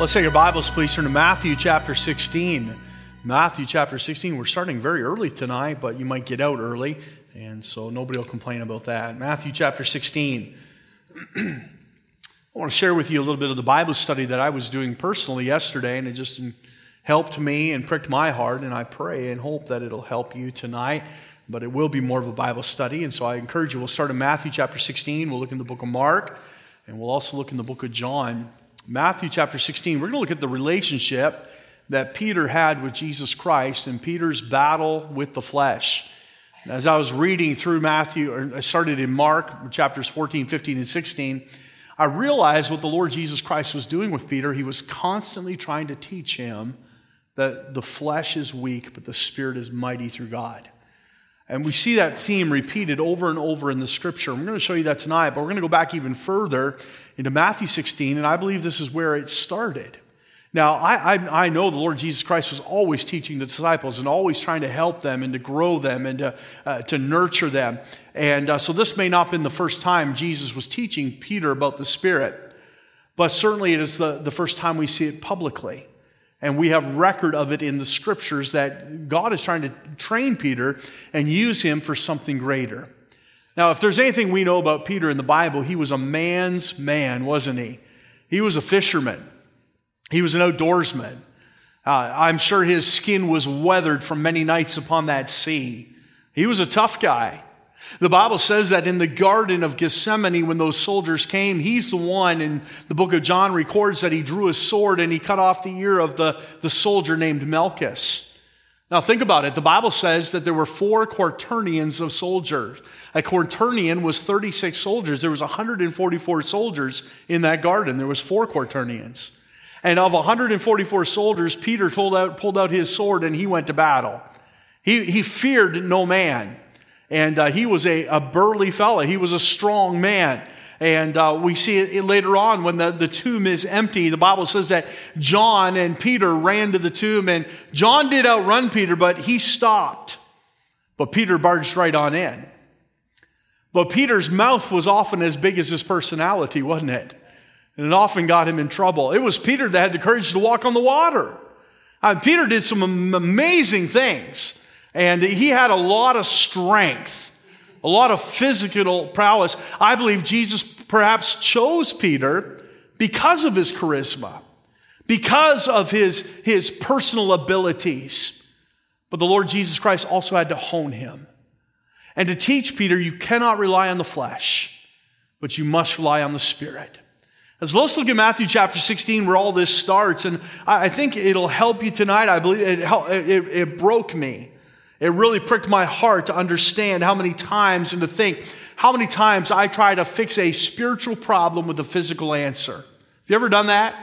Let's take your Bibles, please. Turn to Matthew chapter 16. Matthew chapter 16. We're starting very early tonight, but you might get out early, and so nobody will complain about that. Matthew chapter 16. I want to share with you a little bit of the Bible study that I was doing personally yesterday, and it just helped me and pricked my heart, and I pray and hope that it'll help you tonight. But it will be more of a Bible study, and so I encourage you. We'll start in Matthew chapter 16. We'll look in the book of Mark, and we'll also look in the book of John. Matthew chapter 16, we're going to look at the relationship that Peter had with Jesus Christ and Peter's battle with the flesh. As I was reading through Matthew, I started in Mark chapters 14, 15, and 16, I realized what the Lord Jesus Christ was doing with Peter. He was constantly trying to teach him that the flesh is weak, but the spirit is mighty through God. And we see that theme repeated over and over in the scripture. I'm going to show you that tonight, but we're going to go back even further into Matthew 16, and I believe this is where it started. Now, I, I, I, know the Lord Jesus Christ was always teaching the disciples and always trying to help them and to grow them and to, uh, to nurture them. And uh, so this may not have been the first time Jesus was teaching Peter about the Spirit, but certainly it is the, the first time we see it publicly. And we have record of it in the scriptures that God is trying to train Peter and use him for something greater. Now, if there's anything we know about Peter in the Bible, he was a man's man, wasn't he? He was a fisherman, he was an outdoorsman. Uh, I'm sure his skin was weathered from many nights upon that sea. He was a tough guy. The Bible says that in the Garden of Gethsemane, when those soldiers came, he's the one and the book of John records that he drew a sword and he cut off the ear of the, the soldier named Malchus. Now, think about it. The Bible says that there were four quaternions of soldiers. A quaternion was 36 soldiers. There was 144 soldiers in that garden. There was four quaternions. And of 144 soldiers, Peter pulled out, pulled out his sword and he went to battle. He, he feared no man. And uh, he was a, a burly fellow, he was a strong man. And uh, we see it later on when the, the tomb is empty. The Bible says that John and Peter ran to the tomb, and John did outrun Peter, but he stopped. But Peter barged right on in. But Peter's mouth was often as big as his personality, wasn't it? And it often got him in trouble. It was Peter that had the courage to walk on the water. Uh, Peter did some amazing things. And he had a lot of strength, a lot of physical prowess. I believe Jesus perhaps chose Peter because of his charisma, because of his, his personal abilities. But the Lord Jesus Christ also had to hone him. And to teach Peter, you cannot rely on the flesh, but you must rely on the Spirit. As let's look at Matthew chapter 16 where all this starts. And I think it'll help you tonight. I believe it, it, it broke me it really pricked my heart to understand how many times and to think how many times I try to fix a spiritual problem with a physical answer. Have you ever done that?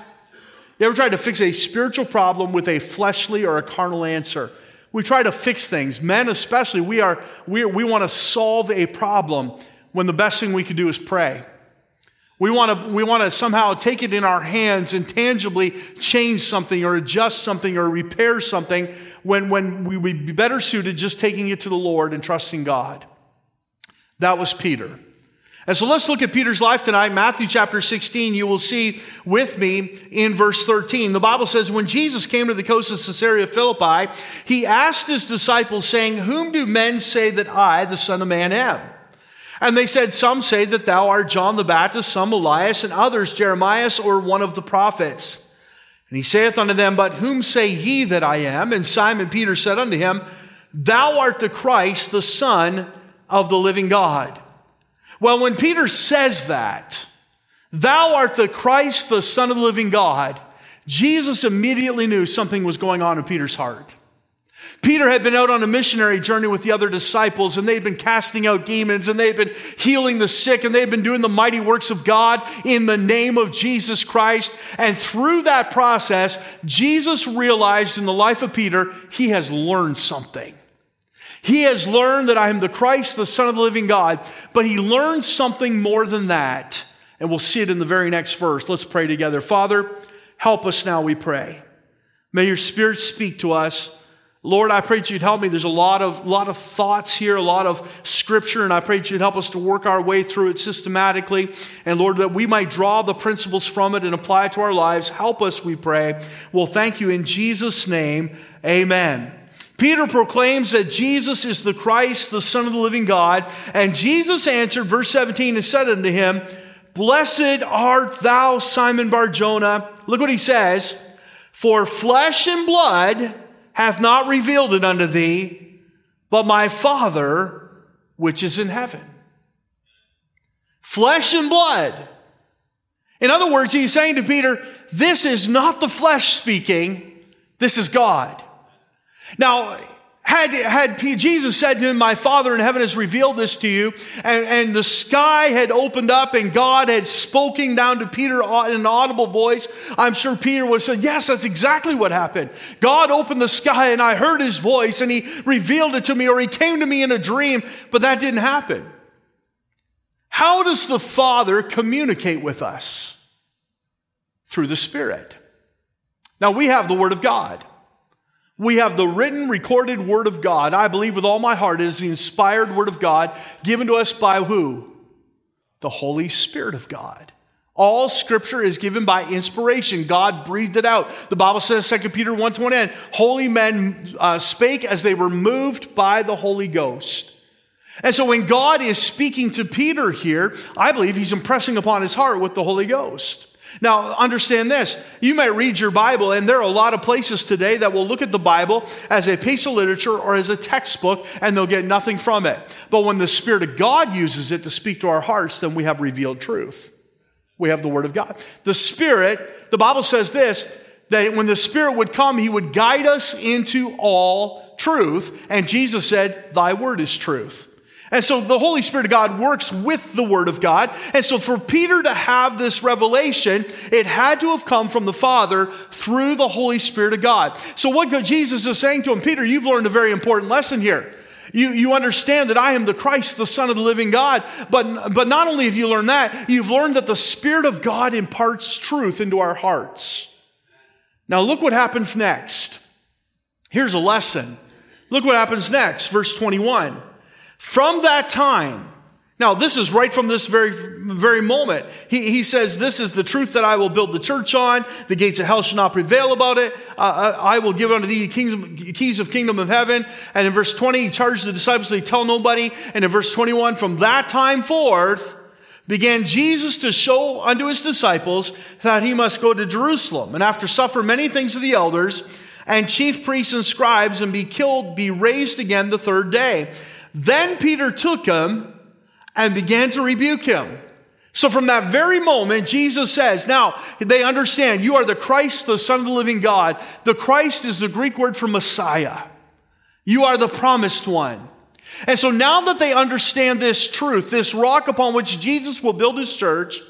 You ever tried to fix a spiritual problem with a fleshly or a carnal answer? We try to fix things. Men, especially, we, are, we, we want to solve a problem when the best thing we can do is pray. We want to we want to somehow take it in our hands and tangibly change something or adjust something or repair something when, when we would be better suited just taking it to the Lord and trusting God. That was Peter. And so let's look at Peter's life tonight. Matthew chapter 16, you will see with me in verse 13. The Bible says, When Jesus came to the coast of Caesarea Philippi, he asked his disciples, saying, Whom do men say that I, the Son of Man, am? And they said, Some say that thou art John the Baptist, some Elias, and others Jeremias or one of the prophets. And he saith unto them, But whom say ye that I am? And Simon Peter said unto him, Thou art the Christ, the Son of the living God. Well, when Peter says that, Thou art the Christ, the Son of the living God, Jesus immediately knew something was going on in Peter's heart. Peter had been out on a missionary journey with the other disciples, and they'd been casting out demons, and they'd been healing the sick, and they'd been doing the mighty works of God in the name of Jesus Christ. And through that process, Jesus realized in the life of Peter, he has learned something. He has learned that I am the Christ, the Son of the living God, but he learned something more than that. And we'll see it in the very next verse. Let's pray together. Father, help us now, we pray. May your Spirit speak to us Lord, I pray that you'd help me. There's a lot of, lot of thoughts here, a lot of scripture, and I pray that you'd help us to work our way through it systematically. And Lord, that we might draw the principles from it and apply it to our lives. Help us, we pray. Well, thank you in Jesus' name. Amen. Peter proclaims that Jesus is the Christ, the Son of the living God. And Jesus answered, verse 17, and said unto him, Blessed art thou, Simon Barjona. Look what he says. For flesh and blood hath not revealed it unto thee, but my Father which is in heaven. Flesh and blood. In other words, he's saying to Peter, this is not the flesh speaking, this is God. Now, had, had Jesus said to him, My Father in heaven has revealed this to you, and, and the sky had opened up and God had spoken down to Peter in an audible voice, I'm sure Peter would have said, Yes, that's exactly what happened. God opened the sky and I heard his voice and he revealed it to me, or he came to me in a dream, but that didn't happen. How does the Father communicate with us? Through the Spirit. Now we have the Word of God. We have the written, recorded Word of God. I believe with all my heart it is the inspired Word of God given to us by who? The Holy Spirit of God. All scripture is given by inspiration. God breathed it out. The Bible says, 2 Peter 1 20, holy men uh, spake as they were moved by the Holy Ghost. And so when God is speaking to Peter here, I believe he's impressing upon his heart with the Holy Ghost. Now, understand this. You might read your Bible, and there are a lot of places today that will look at the Bible as a piece of literature or as a textbook, and they'll get nothing from it. But when the Spirit of God uses it to speak to our hearts, then we have revealed truth. We have the Word of God. The Spirit, the Bible says this, that when the Spirit would come, He would guide us into all truth. And Jesus said, Thy Word is truth. And so the Holy Spirit of God works with the Word of God. And so for Peter to have this revelation, it had to have come from the Father through the Holy Spirit of God. So what Jesus is saying to him, Peter, you've learned a very important lesson here. You, you understand that I am the Christ, the Son of the living God. But, but not only have you learned that, you've learned that the Spirit of God imparts truth into our hearts. Now look what happens next. Here's a lesson. Look what happens next, verse 21. From that time, now this is right from this very, very moment. He, he says, This is the truth that I will build the church on. The gates of hell shall not prevail about it. Uh, I will give unto thee kingdom, keys of kingdom of heaven. And in verse 20, he charged the disciples to tell nobody. And in verse 21, from that time forth, began Jesus to show unto his disciples that he must go to Jerusalem, and after suffer many things of the elders and chief priests and scribes, and be killed, be raised again the third day. Then Peter took him and began to rebuke him. So from that very moment, Jesus says, now they understand you are the Christ, the Son of the living God. The Christ is the Greek word for Messiah. You are the promised one. And so now that they understand this truth, this rock upon which Jesus will build his church,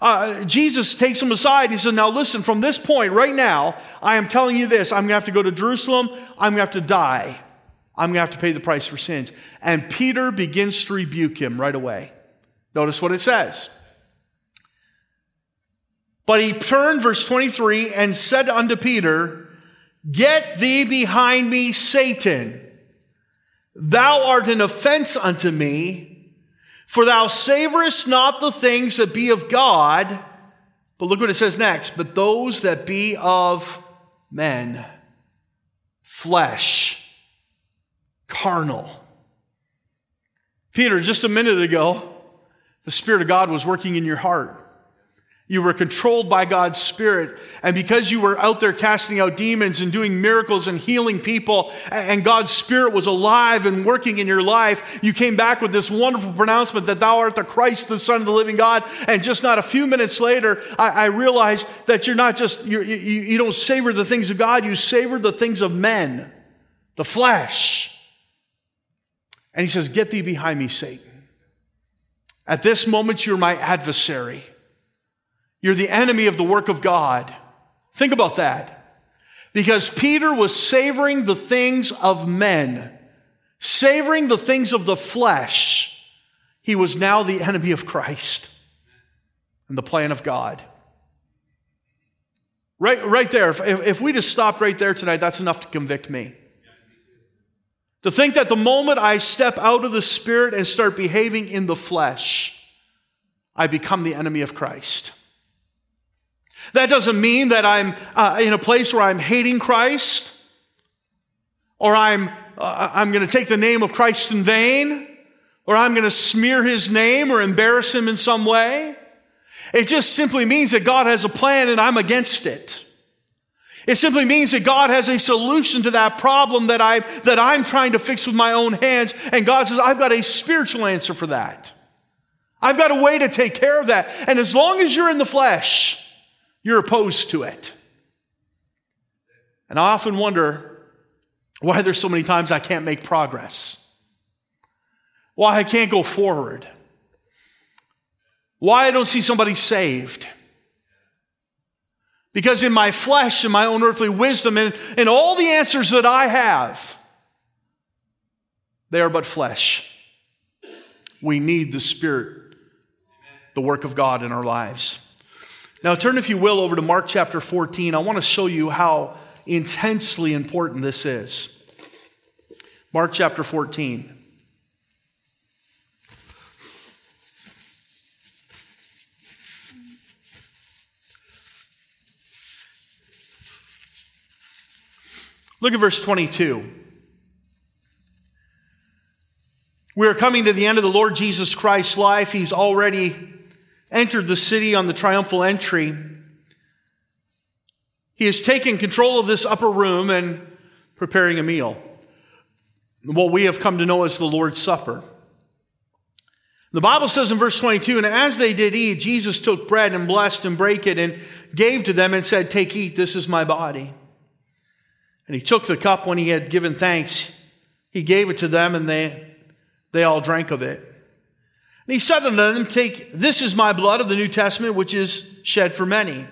uh, Jesus takes them aside. He says, Now listen, from this point right now, I am telling you this I'm going to have to go to Jerusalem, I'm going to have to die. I'm going to have to pay the price for sins. And Peter begins to rebuke him right away. Notice what it says. But he turned, verse 23, and said unto Peter, Get thee behind me, Satan. Thou art an offense unto me, for thou savorest not the things that be of God. But look what it says next. But those that be of men, flesh carnal. Peter, just a minute ago, the Spirit of God was working in your heart. You were controlled by God's Spirit. And because you were out there casting out demons and doing miracles and healing people, and God's Spirit was alive and working in your life, you came back with this wonderful pronouncement that thou art the Christ, the Son of the living God. And just not a few minutes later, I, I realized that you're not just, you're, you, you don't savor the things of God, you savor the things of men, the flesh. And he says, Get thee behind me, Satan. At this moment, you're my adversary. You're the enemy of the work of God. Think about that. Because Peter was savoring the things of men, savoring the things of the flesh. He was now the enemy of Christ and the plan of God. Right, right there. If, if we just stopped right there tonight, that's enough to convict me. To think that the moment I step out of the Spirit and start behaving in the flesh, I become the enemy of Christ. That doesn't mean that I'm uh, in a place where I'm hating Christ or I'm, uh, I'm going to take the name of Christ in vain or I'm going to smear his name or embarrass him in some way. It just simply means that God has a plan and I'm against it. It simply means that God has a solution to that problem that, I, that I'm trying to fix with my own hands. And God says, I've got a spiritual answer for that. I've got a way to take care of that. And as long as you're in the flesh, you're opposed to it. And I often wonder why there's so many times I can't make progress, why I can't go forward, why I don't see somebody saved. Because in my flesh and my own earthly wisdom and, and all the answers that I have, they are but flesh. We need the Spirit, the work of God in our lives. Now, turn, if you will, over to Mark chapter 14. I want to show you how intensely important this is. Mark chapter 14. Look at verse 22. We are coming to the end of the Lord Jesus Christ's life. He's already entered the city on the triumphal entry. He has taken control of this upper room and preparing a meal. What we have come to know as the Lord's Supper. The Bible says in verse 22, and as they did eat, Jesus took bread and blessed and brake it and gave to them and said, Take, eat, this is my body. And he took the cup when he had given thanks. He gave it to them, and they, they all drank of it. And he said unto them, Take, this is my blood of the New Testament, which is shed for many.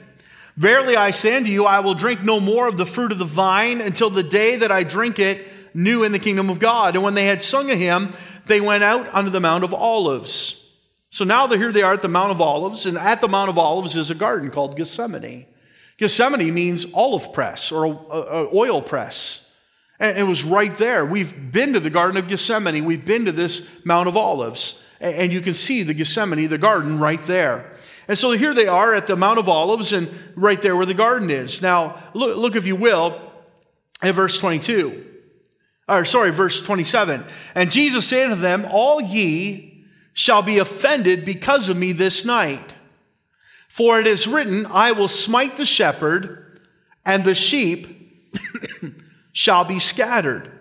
Verily I say unto you, I will drink no more of the fruit of the vine until the day that I drink it new in the kingdom of God. And when they had sung a hymn, they went out unto the Mount of Olives. So now here they are at the Mount of Olives, and at the Mount of Olives is a garden called Gethsemane. Gethsemane means olive press or uh, uh, oil press. And it was right there. We've been to the Garden of Gethsemane. We've been to this Mount of Olives. And you can see the Gethsemane, the garden, right there. And so here they are at the Mount of Olives and right there where the garden is. Now, look, look if you will, at verse 22. Or sorry, verse 27. And Jesus said to them, All ye shall be offended because of me this night. For it is written, I will smite the shepherd, and the sheep shall be scattered.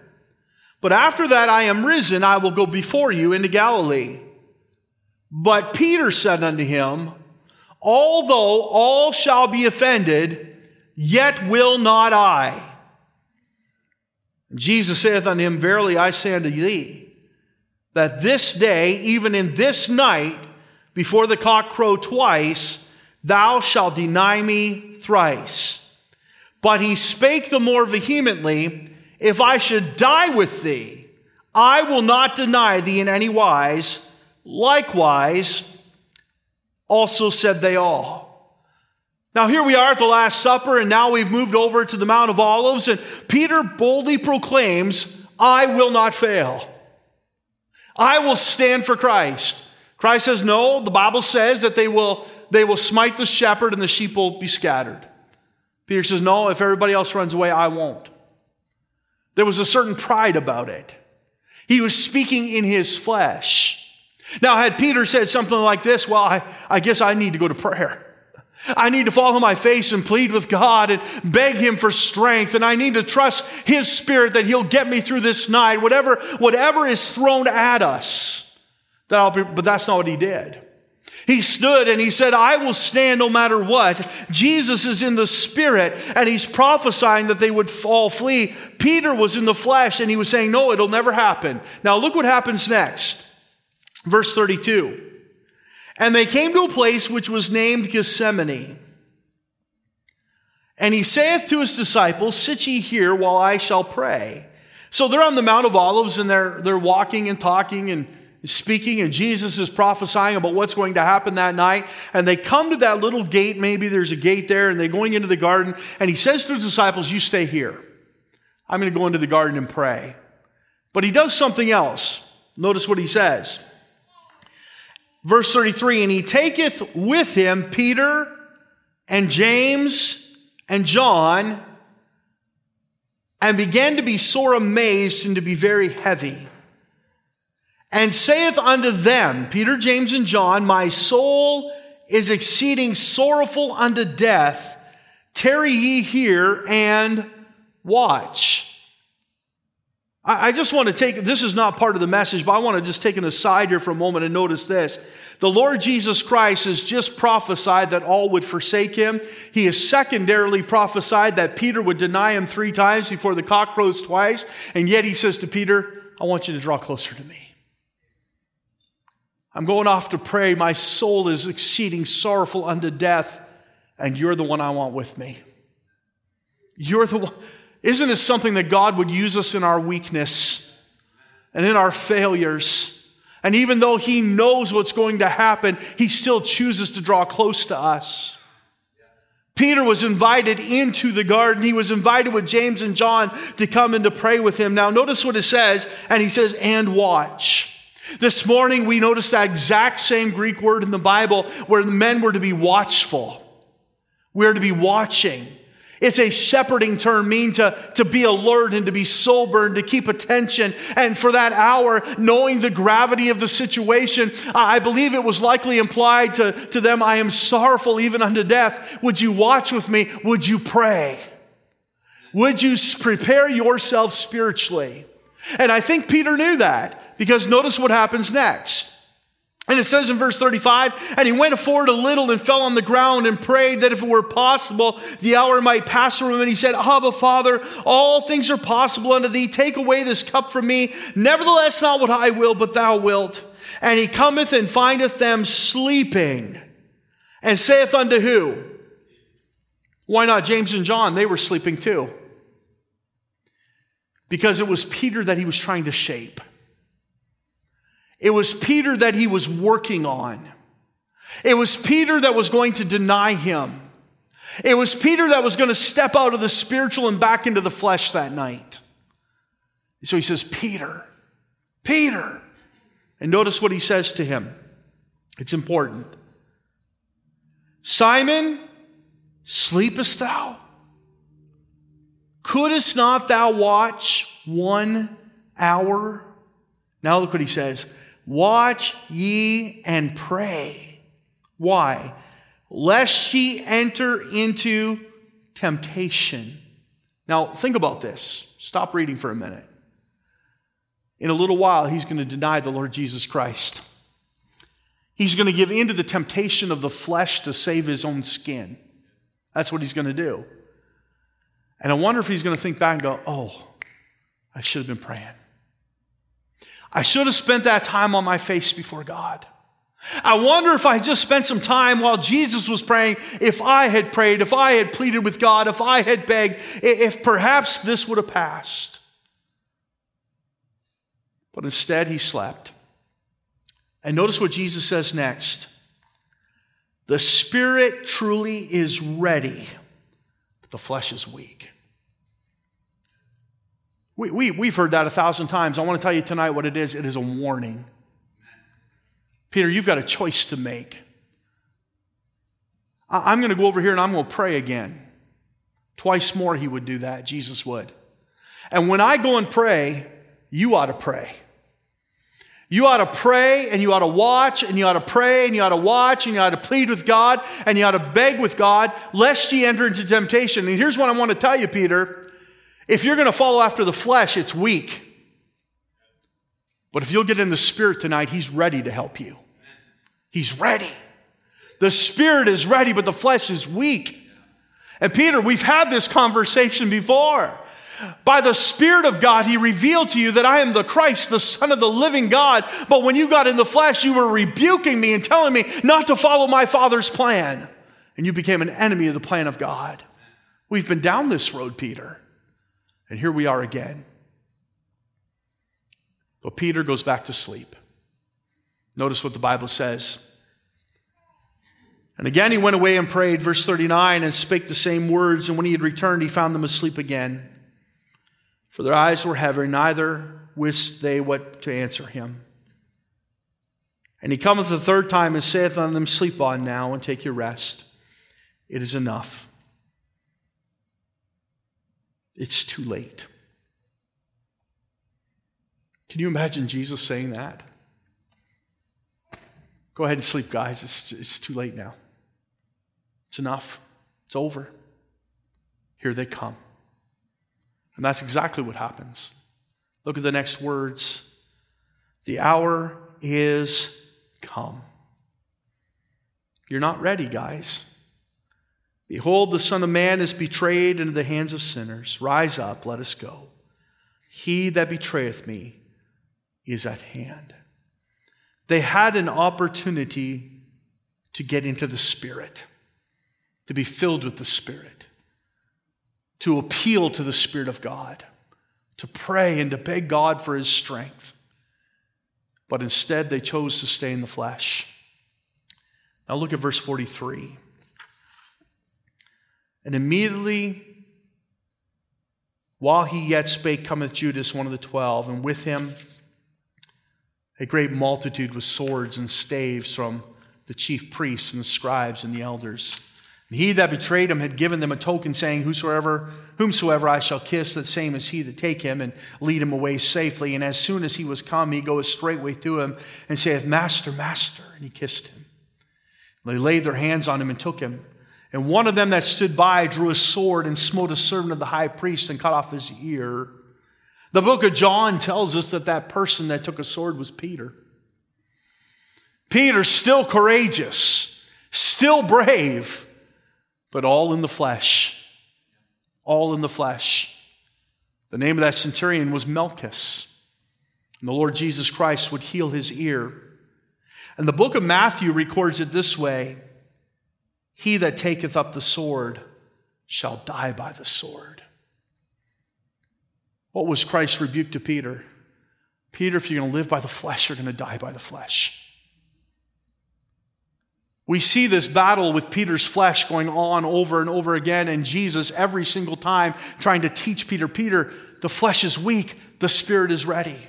But after that I am risen, I will go before you into Galilee. But Peter said unto him, Although all shall be offended, yet will not I. Jesus saith unto him, Verily I say unto thee, that this day, even in this night, before the cock crow twice, Thou shalt deny me thrice. But he spake the more vehemently, If I should die with thee, I will not deny thee in any wise. Likewise, also said they all. Now, here we are at the Last Supper, and now we've moved over to the Mount of Olives, and Peter boldly proclaims, I will not fail. I will stand for Christ. Christ says, No, the Bible says that they will they will smite the shepherd and the sheep will be scattered. Peter says, No, if everybody else runs away, I won't. There was a certain pride about it. He was speaking in his flesh. Now, had Peter said something like this, well, I, I guess I need to go to prayer. I need to fall on my face and plead with God and beg Him for strength. And I need to trust His Spirit that He'll get me through this night, whatever, whatever is thrown at us. That I'll be, but that's not what He did. He stood and he said, I will stand no matter what. Jesus is in the spirit and he's prophesying that they would all flee. Peter was in the flesh and he was saying, No, it'll never happen. Now look what happens next. Verse 32. And they came to a place which was named Gethsemane. And he saith to his disciples, Sit ye here while I shall pray. So they're on the Mount of Olives and they're, they're walking and talking and speaking and Jesus is prophesying about what's going to happen that night. And they come to that little gate. Maybe there's a gate there and they're going into the garden. And he says to his disciples, You stay here. I'm going to go into the garden and pray. But he does something else. Notice what he says. Verse 33 And he taketh with him Peter and James and John and began to be sore amazed and to be very heavy. And saith unto them, Peter, James, and John, My soul is exceeding sorrowful unto death. Tarry ye here and watch. I just want to take, this is not part of the message, but I want to just take an aside here for a moment and notice this. The Lord Jesus Christ has just prophesied that all would forsake him. He has secondarily prophesied that Peter would deny him three times before the cock crows twice. And yet he says to Peter, I want you to draw closer to me. I'm going off to pray. My soul is exceeding sorrowful unto death, and you're the one I want with me. You're the one. Isn't this something that God would use us in our weakness and in our failures? And even though He knows what's going to happen, He still chooses to draw close to us. Peter was invited into the garden. He was invited with James and John to come and to pray with him. Now, notice what it says, and he says, and watch. This morning, we noticed that exact same Greek word in the Bible where the men were to be watchful. We're to be watching. It's a shepherding term, mean to, to be alert and to be sober and to keep attention. And for that hour, knowing the gravity of the situation, I believe it was likely implied to, to them, I am sorrowful even unto death. Would you watch with me? Would you pray? Would you prepare yourself spiritually? And I think Peter knew that because notice what happens next. And it says in verse 35, and he went forward a little and fell on the ground and prayed that if it were possible, the hour might pass from him. And he said, Abba, Father, all things are possible unto thee. Take away this cup from me. Nevertheless, not what I will, but thou wilt. And he cometh and findeth them sleeping and saith unto who? Why not James and John? They were sleeping too. Because it was Peter that he was trying to shape. It was Peter that he was working on. It was Peter that was going to deny him. It was Peter that was going to step out of the spiritual and back into the flesh that night. So he says, Peter, Peter. And notice what he says to him. It's important. Simon, sleepest thou? Couldst not thou watch one hour? Now look what he says. Watch ye and pray. Why? Lest ye enter into temptation. Now, think about this. Stop reading for a minute. In a little while, he's going to deny the Lord Jesus Christ. He's going to give in to the temptation of the flesh to save his own skin. That's what he's going to do. And I wonder if he's going to think back and go, oh, I should have been praying. I should have spent that time on my face before God. I wonder if I just spent some time while Jesus was praying, if I had prayed, if I had pleaded with God, if I had begged, if perhaps this would have passed. But instead, he slept. And notice what Jesus says next the spirit truly is ready, but the flesh is weak. We, we, we've heard that a thousand times. I want to tell you tonight what it is it is a warning. Peter, you've got a choice to make. I'm going to go over here and I'm going to pray again. Twice more, he would do that. Jesus would. And when I go and pray, you ought to pray. You ought to pray and you ought to watch and you ought to pray and you ought to watch and you ought to plead with God and you ought to beg with God lest ye enter into temptation. And here's what I want to tell you, Peter. If you're going to follow after the flesh, it's weak. But if you'll get in the spirit tonight, he's ready to help you. He's ready. The spirit is ready, but the flesh is weak. And Peter, we've had this conversation before. By the Spirit of God, He revealed to you that I am the Christ, the Son of the living God. But when you got in the flesh, you were rebuking me and telling me not to follow my Father's plan. And you became an enemy of the plan of God. We've been down this road, Peter. And here we are again. But Peter goes back to sleep. Notice what the Bible says. And again he went away and prayed, verse 39, and spake the same words. And when he had returned, he found them asleep again. For their eyes were heavy, neither wist they what to answer him. And he cometh the third time and saith unto them, Sleep on now and take your rest. It is enough. It's too late. Can you imagine Jesus saying that? Go ahead and sleep, guys. It's, it's too late now. It's enough. It's over. Here they come. And that's exactly what happens. Look at the next words. The hour is come. You're not ready, guys. Behold, the Son of Man is betrayed into the hands of sinners. Rise up, let us go. He that betrayeth me is at hand. They had an opportunity to get into the Spirit, to be filled with the Spirit, to appeal to the Spirit of God, to pray and to beg God for His strength. But instead, they chose to stay in the flesh. Now look at verse 43. And immediately, while he yet spake, cometh Judas, one of the twelve, and with him a great multitude with swords and staves from the chief priests and the scribes and the elders. And he that betrayed him had given them a token, saying, Whosoever, whomsoever I shall kiss, the same is he that take him and lead him away safely. And as soon as he was come, he goeth straightway to him and saith, Master, Master. And he kissed him. And they laid their hands on him and took him. And one of them that stood by drew a sword and smote a servant of the high priest and cut off his ear. The book of John tells us that that person that took a sword was Peter. Peter, still courageous, still brave, but all in the flesh. All in the flesh. The name of that centurion was Malchus. And the Lord Jesus Christ would heal his ear. And the book of Matthew records it this way he that taketh up the sword shall die by the sword. What was Christ's rebuke to Peter? Peter, if you're going to live by the flesh, you're going to die by the flesh. We see this battle with Peter's flesh going on over and over again, and Jesus every single time trying to teach Peter Peter, the flesh is weak, the spirit is ready.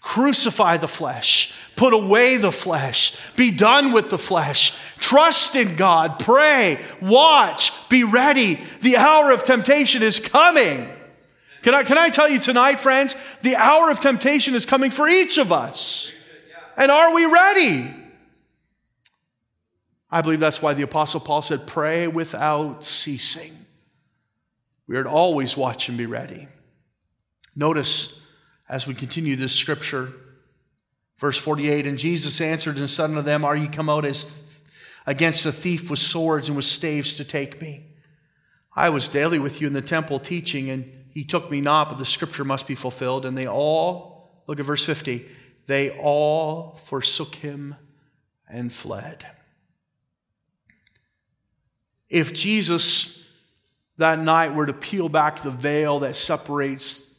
Crucify the flesh. Put away the flesh. Be done with the flesh. Trust in God. Pray. Watch. Be ready. The hour of temptation is coming. Can I, can I tell you tonight, friends? The hour of temptation is coming for each of us. And are we ready? I believe that's why the Apostle Paul said, Pray without ceasing. We are to always watch and be ready. Notice as we continue this scripture. Verse 48 And Jesus answered and said unto them, Are ye come out as against a thief with swords and with staves to take me? I was daily with you in the temple teaching, and he took me not, but the scripture must be fulfilled. And they all, look at verse 50, they all forsook him and fled. If Jesus that night were to peel back the veil that separates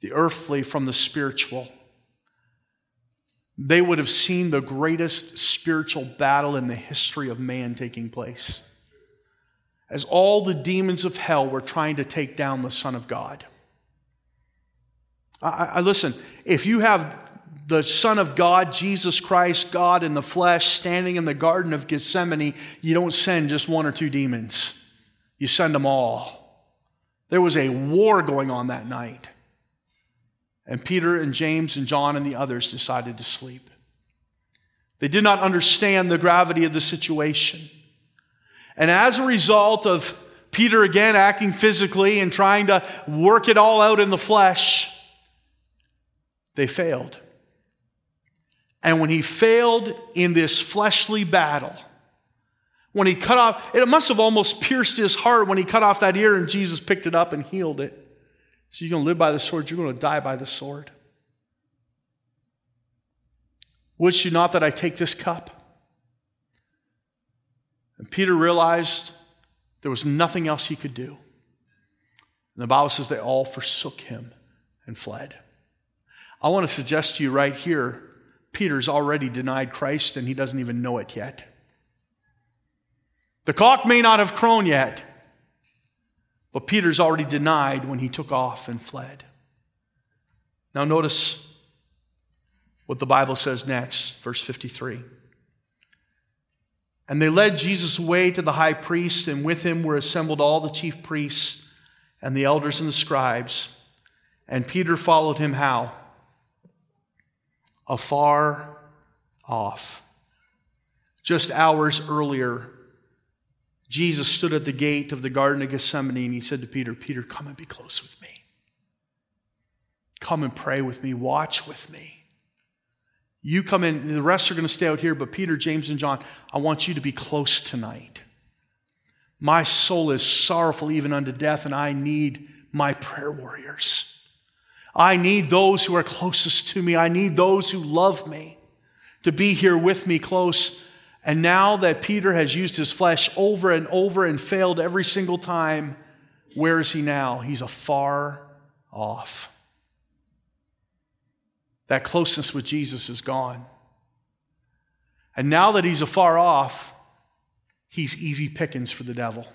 the earthly from the spiritual, they would have seen the greatest spiritual battle in the history of man taking place. As all the demons of hell were trying to take down the Son of God. I, I listen, if you have the Son of God, Jesus Christ, God in the flesh, standing in the Garden of Gethsemane, you don't send just one or two demons. You send them all. There was a war going on that night. And Peter and James and John and the others decided to sleep. They did not understand the gravity of the situation. And as a result of Peter again acting physically and trying to work it all out in the flesh, they failed. And when he failed in this fleshly battle, when he cut off, it must have almost pierced his heart when he cut off that ear and Jesus picked it up and healed it. So you're going to live by the sword, you're going to die by the sword. Would you not that I take this cup? And Peter realized there was nothing else he could do. And the Bible says they all forsook him and fled. I want to suggest to you right here Peter's already denied Christ and he doesn't even know it yet. The cock may not have crown yet, but Peter's already denied when he took off and fled. Now, notice what the Bible says next, verse 53. And they led Jesus away to the high priest, and with him were assembled all the chief priests and the elders and the scribes. And Peter followed him how? Afar off. Just hours earlier, Jesus stood at the gate of the Garden of Gethsemane and he said to Peter, Peter, come and be close with me. Come and pray with me. Watch with me. You come in, the rest are going to stay out here, but Peter, James, and John, I want you to be close tonight. My soul is sorrowful even unto death, and I need my prayer warriors. I need those who are closest to me. I need those who love me to be here with me close. And now that Peter has used his flesh over and over and failed every single time, where is he now? He's afar off. That closeness with Jesus is gone. And now that he's afar off, he's easy pickings for the devil.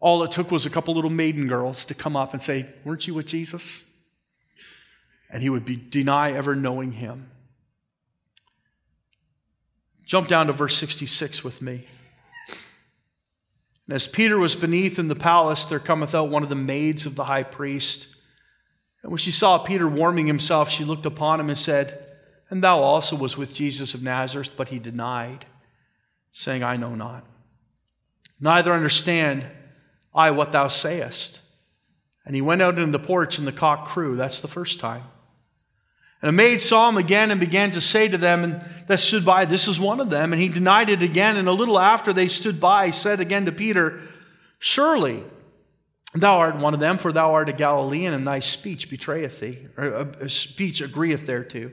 All it took was a couple little maiden girls to come up and say, Weren't you with Jesus? And he would be, deny ever knowing him. Jump down to verse 66 with me. And as Peter was beneath in the palace, there cometh out one of the maids of the high priest and when she saw Peter warming himself, she looked upon him and said, And thou also was with Jesus of Nazareth. But he denied, saying, I know not. Neither understand I what thou sayest. And he went out into the porch, and the cock crew. That's the first time. And a maid saw him again and began to say to them that stood by, This is one of them. And he denied it again. And a little after they stood by, said again to Peter, Surely Thou art one of them, for thou art a Galilean, and thy speech betrayeth thee, or uh, speech agreeth thereto.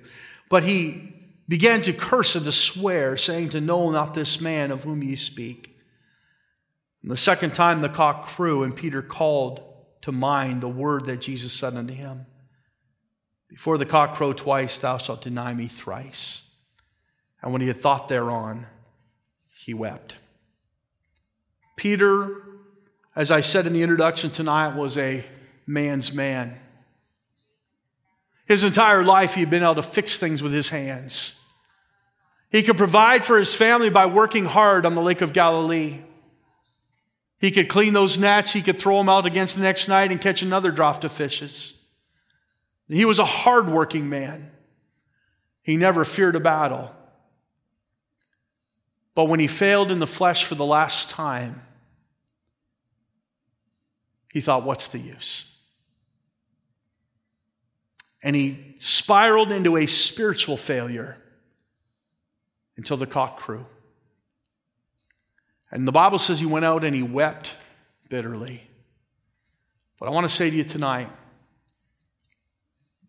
But he began to curse and to swear, saying, To know not this man of whom ye speak. And the second time the cock crew, and Peter called to mind the word that Jesus said unto him Before the cock crow twice, thou shalt deny me thrice. And when he had thought thereon, he wept. Peter as I said in the introduction tonight, was a man's man. His entire life, he had been able to fix things with his hands. He could provide for his family by working hard on the Lake of Galilee. He could clean those nets, he could throw them out against the next night and catch another draught of fishes. He was a hardworking man. He never feared a battle. But when he failed in the flesh for the last time, he thought, what's the use? And he spiraled into a spiritual failure until the cock crew. And the Bible says he went out and he wept bitterly. But I want to say to you tonight,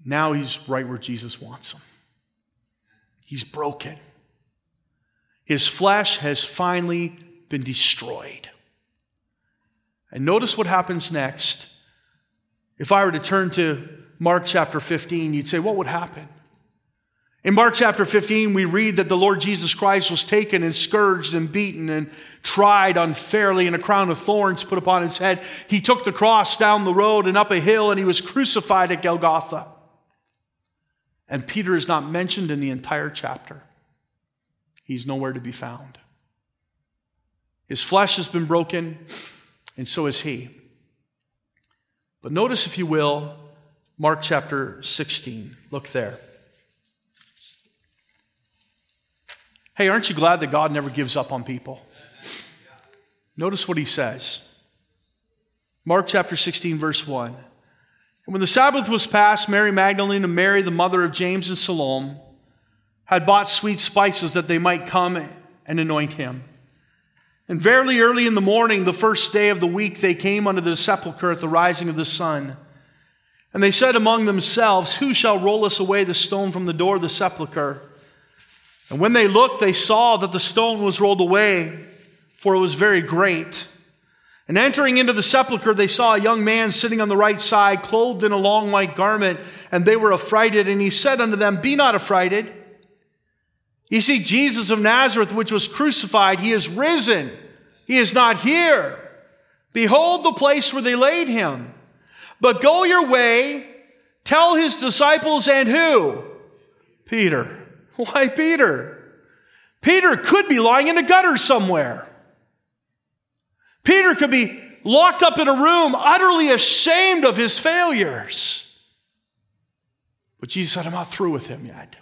now he's right where Jesus wants him. He's broken. His flesh has finally been destroyed. And notice what happens next. If I were to turn to Mark chapter 15, you'd say, what would happen? In Mark chapter 15, we read that the Lord Jesus Christ was taken and scourged and beaten and tried unfairly, and a crown of thorns put upon his head. He took the cross down the road and up a hill, and he was crucified at Golgotha. And Peter is not mentioned in the entire chapter, he's nowhere to be found. His flesh has been broken, and so is he. But notice, if you will, Mark chapter 16. Look there. Hey, aren't you glad that God never gives up on people? Notice what he says. Mark chapter 16, verse 1. When the Sabbath was past, Mary Magdalene and Mary, the mother of James and Salome, had bought sweet spices that they might come and anoint him. And verily, early in the morning, the first day of the week, they came unto the sepulchre at the rising of the sun. And they said among themselves, Who shall roll us away the stone from the door of the sepulchre? And when they looked, they saw that the stone was rolled away, for it was very great. And entering into the sepulchre, they saw a young man sitting on the right side, clothed in a long white garment, and they were affrighted. And he said unto them, Be not affrighted. You see, Jesus of Nazareth, which was crucified, he is risen. He is not here. Behold the place where they laid him. But go your way, Tell his disciples and who? Peter. Why Peter? Peter could be lying in a gutter somewhere. Peter could be locked up in a room, utterly ashamed of his failures. But Jesus said, I'm not through with him yet.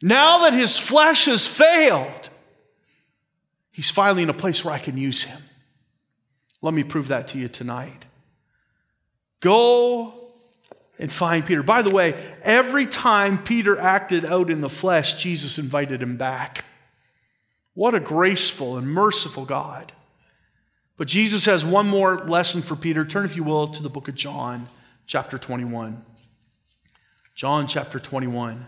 Now that his flesh has failed, he's finally in a place where I can use him. Let me prove that to you tonight. Go and find Peter. By the way, every time Peter acted out in the flesh, Jesus invited him back. What a graceful and merciful God. But Jesus has one more lesson for Peter. Turn, if you will, to the book of John, chapter 21. John chapter 21.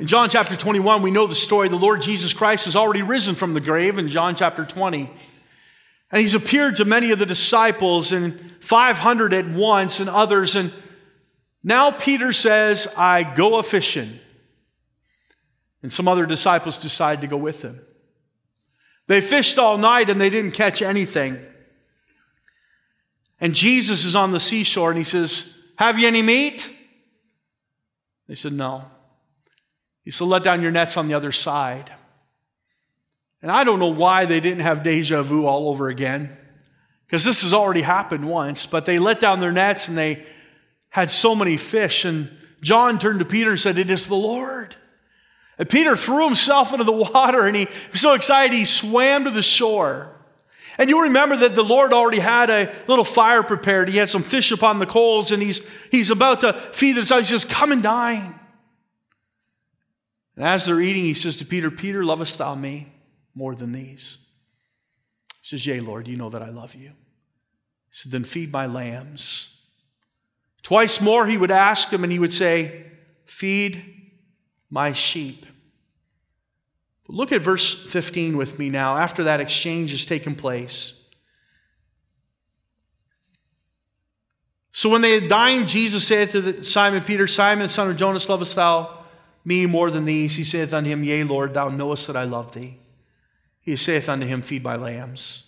In John chapter 21, we know the story. The Lord Jesus Christ has already risen from the grave in John chapter 20. And he's appeared to many of the disciples and 500 at once and others. And now Peter says, I go a fishing. And some other disciples decide to go with him. They fished all night and they didn't catch anything. And Jesus is on the seashore and he says, Have you any meat? They said, No. He said, Let down your nets on the other side. And I don't know why they didn't have deja vu all over again, because this has already happened once, but they let down their nets and they had so many fish. And John turned to Peter and said, It is the Lord. And Peter threw himself into the water and he was so excited he swam to the shore. And you remember that the Lord already had a little fire prepared. He had some fish upon the coals and he's, he's about to feed the disciples. He says, Come and dine. And as they're eating, he says to Peter, Peter, lovest thou me more than these? He says, Yea, Lord, you know that I love you. He said, Then feed my lambs. Twice more he would ask him, and he would say, Feed my sheep. But look at verse 15 with me now, after that exchange has taken place. So when they had dined, Jesus said to Simon Peter, Simon, son of Jonas, lovest thou me more than these? He saith unto him, Yea, Lord, thou knowest that I love thee. He saith unto him, Feed my lambs.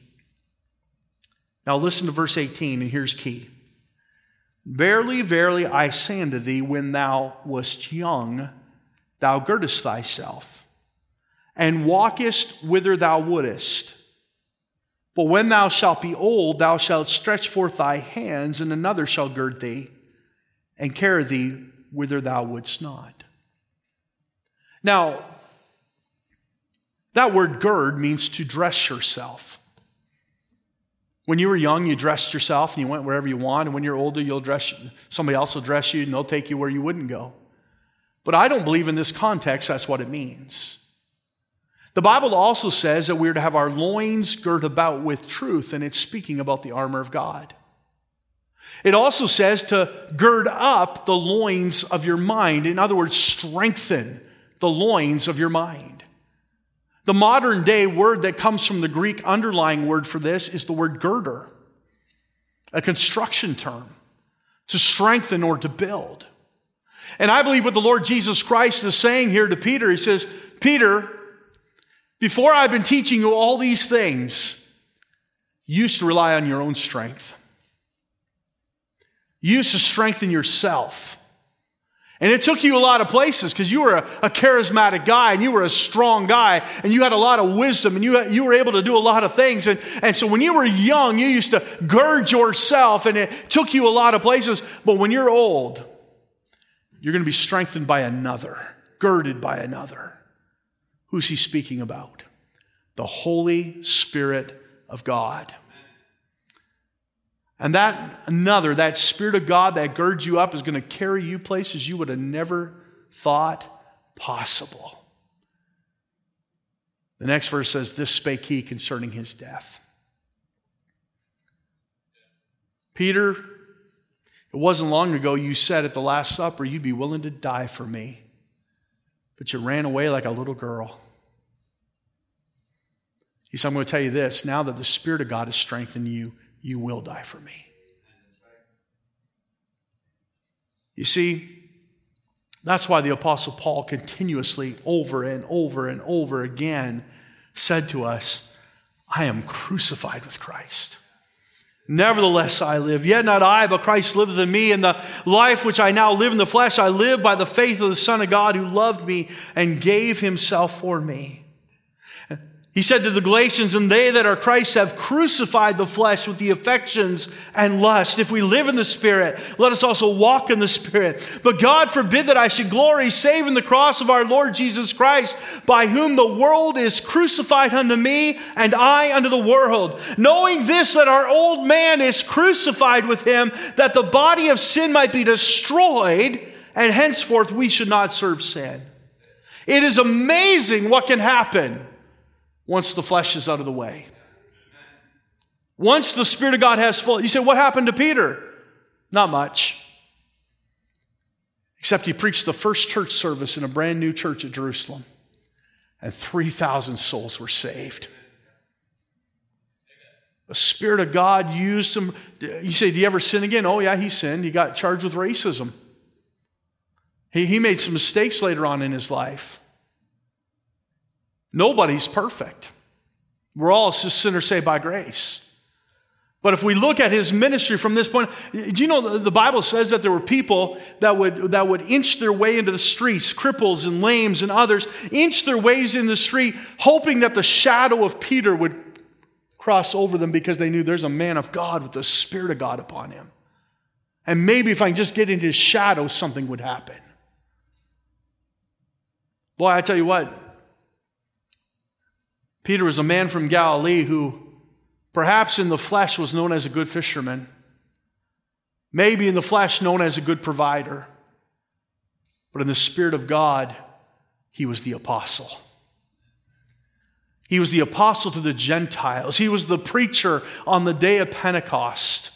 Now listen to verse 18, and here's key. Verily, verily, I say unto thee, when thou wast young, thou girdest thyself, and walkest whither thou wouldest. But when thou shalt be old, thou shalt stretch forth thy hands, and another shall gird thee, and carry thee whither thou wouldst not. Now, that word gird means to dress yourself. When you were young, you dressed yourself and you went wherever you want. And when you're older, you'll dress, somebody else will dress you and they'll take you where you wouldn't go. But I don't believe in this context that's what it means. The Bible also says that we're to have our loins girt about with truth, and it's speaking about the armor of God. It also says to gird up the loins of your mind. In other words, strengthen the loins of your mind. The modern day word that comes from the Greek underlying word for this is the word girder, a construction term to strengthen or to build. And I believe what the Lord Jesus Christ is saying here to Peter, he says, Peter, before I've been teaching you all these things, you used to rely on your own strength. You used to strengthen yourself. And it took you a lot of places because you were a, a, charismatic guy and you were a strong guy and you had a lot of wisdom and you, you were able to do a lot of things. And, and so when you were young, you used to gird yourself and it took you a lot of places. But when you're old, you're going to be strengthened by another, girded by another. Who's he speaking about? The Holy Spirit of God. And that another, that Spirit of God that girds you up is going to carry you places you would have never thought possible. The next verse says, This spake he concerning his death. Peter, it wasn't long ago you said at the Last Supper you'd be willing to die for me, but you ran away like a little girl. He said, I'm going to tell you this now that the Spirit of God has strengthened you, you will die for me. You see, that's why the Apostle Paul continuously, over and over and over again, said to us, I am crucified with Christ. Nevertheless, I live. Yet not I, but Christ liveth in me. And the life which I now live in the flesh, I live by the faith of the Son of God who loved me and gave himself for me. He said to the Galatians, and they that are Christ have crucified the flesh with the affections and lust. If we live in the Spirit, let us also walk in the Spirit. But God forbid that I should glory save in the cross of our Lord Jesus Christ, by whom the world is crucified unto me, and I unto the world. Knowing this, that our old man is crucified with him, that the body of sin might be destroyed, and henceforth we should not serve sin. It is amazing what can happen once the flesh is out of the way. Once the Spirit of God has full, you say, what happened to Peter? Not much. Except he preached the first church service in a brand new church at Jerusalem, and 3,000 souls were saved. The Spirit of God used him. You say, Do you ever sin again? Oh, yeah, he sinned. He got charged with racism. He, he made some mistakes later on in his life. Nobody's perfect. We're all sinners saved by grace. But if we look at his ministry from this point, do you know the Bible says that there were people that would, that would inch their way into the streets, cripples and lames and others, inch their ways in the street, hoping that the shadow of Peter would cross over them because they knew there's a man of God with the Spirit of God upon him. And maybe if I can just get into his shadow, something would happen. Boy, I tell you what, Peter was a man from Galilee who, perhaps in the flesh, was known as a good fisherman, maybe in the flesh, known as a good provider, but in the Spirit of God, he was the apostle. He was the apostle to the Gentiles. He was the preacher on the day of Pentecost.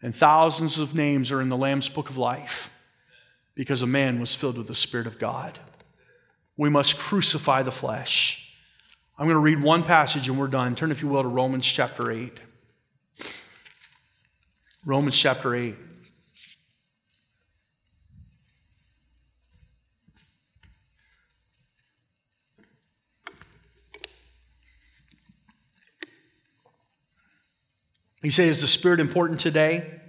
And thousands of names are in the Lamb's book of life because a man was filled with the Spirit of God. We must crucify the flesh. I'm going to read one passage and we're done. Turn, if you will, to Romans chapter 8. Romans chapter 8. He says, Is the Spirit important today?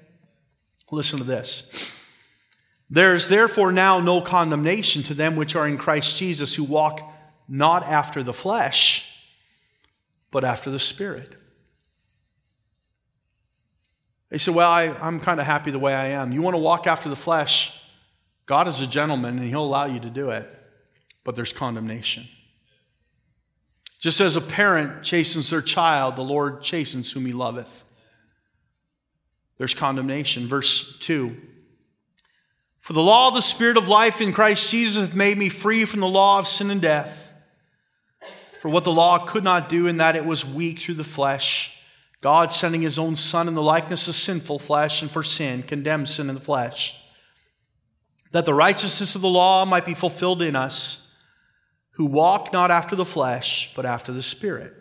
Listen to this. There is therefore now no condemnation to them which are in Christ Jesus, who walk not after the flesh, but after the Spirit. They said, Well, I, am kind of happy the way I am. You want to walk after the flesh? God is a gentleman and He'll allow you to do it, but there's condemnation. Just as a parent chastens their child, the Lord chastens whom He loveth. There's condemnation. Verse 2 For the law of the Spirit of life in Christ Jesus hath made me free from the law of sin and death. For what the law could not do, in that it was weak through the flesh, God sending his own Son in the likeness of sinful flesh, and for sin, condemned sin in the flesh, that the righteousness of the law might be fulfilled in us, who walk not after the flesh, but after the Spirit.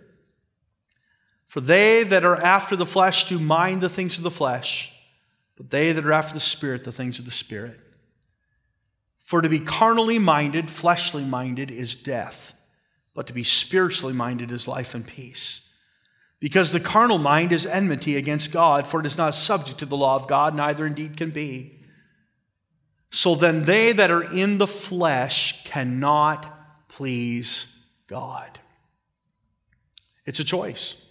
For they that are after the flesh do mind the things of the flesh, but they that are after the Spirit, the things of the Spirit. For to be carnally minded, fleshly minded, is death but to be spiritually minded is life and peace. Because the carnal mind is enmity against God, for it is not subject to the law of God, neither indeed can be. So then they that are in the flesh cannot please God. It's a choice.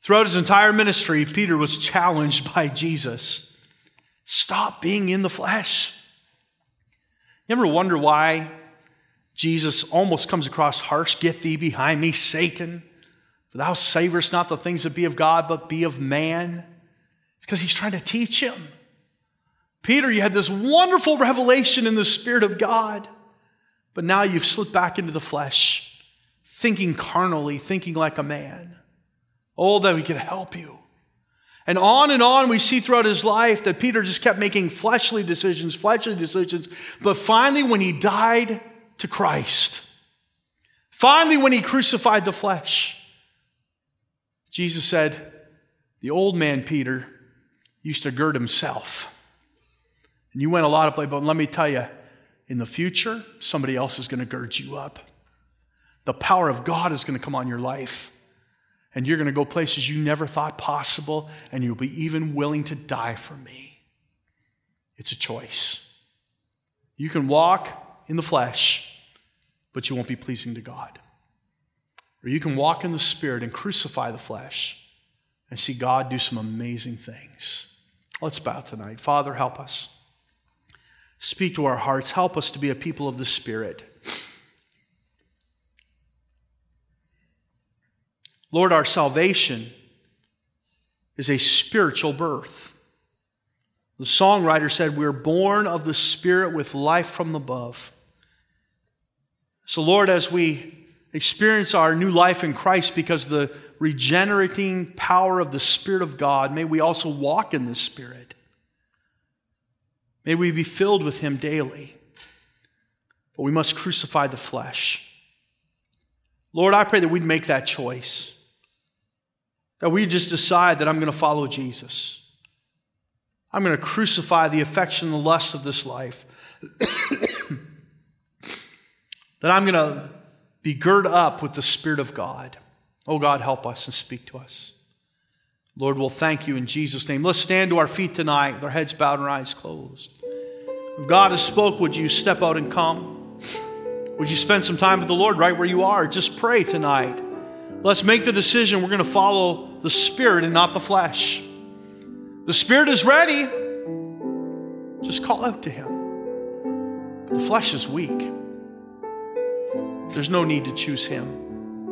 Throughout his entire ministry, Peter was challenged by Jesus stop being in the flesh. You ever wonder why Jesus almost comes across harsh? Get thee behind me, Satan. For thou savorest not the things that be of God, but be of man. It's because he's trying to teach him. Peter, you had this wonderful revelation in the Spirit of God, but now you've slipped back into the flesh, thinking carnally, thinking like a man. Oh, that we could help you. And on and on we see throughout his life that Peter just kept making fleshly decisions, fleshly decisions. But finally, when he died to Christ, finally, when he crucified the flesh, Jesus said, The old man, Peter, used to gird himself. And you went a lot of places, but let me tell you, in the future, somebody else is going to gird you up. The power of God is going to come on your life and you're going to go places you never thought possible, and you'll be even willing to die for me. It's a choice. You can walk in the flesh, but you won't be pleasing to God. Or you can walk in the Spirit and crucify the flesh and see God do some amazing things. Let's bow tonight. Father, help us. Speak to our hearts. Help us to be a people of the Spirit. Lord, our salvation is a spiritual birth. The songwriter said, We're born of the Spirit with life from above. So, Lord, as we experience our new life in Christ because the regenerating power of the Spirit of God, may we also walk in the Spirit. May we be filled with Him daily. But we must crucify the flesh. Lord, I pray that we'd make that choice. That we just decide that I'm going to follow Jesus. I'm going to crucify the affection and the lust of this life. that I'm going to be girded up with the Spirit of God. Oh God, help us and speak to us. Lord, we'll thank you in Jesus' name. Let's stand to our feet tonight with our heads bowed and our eyes closed. If God has spoke, would you step out and come? Would you spend some time with the Lord right where you are? Just pray tonight. Let's make the decision we're going to follow the Spirit and not the flesh. The Spirit is ready. Just call out to Him. But the flesh is weak. There's no need to choose Him.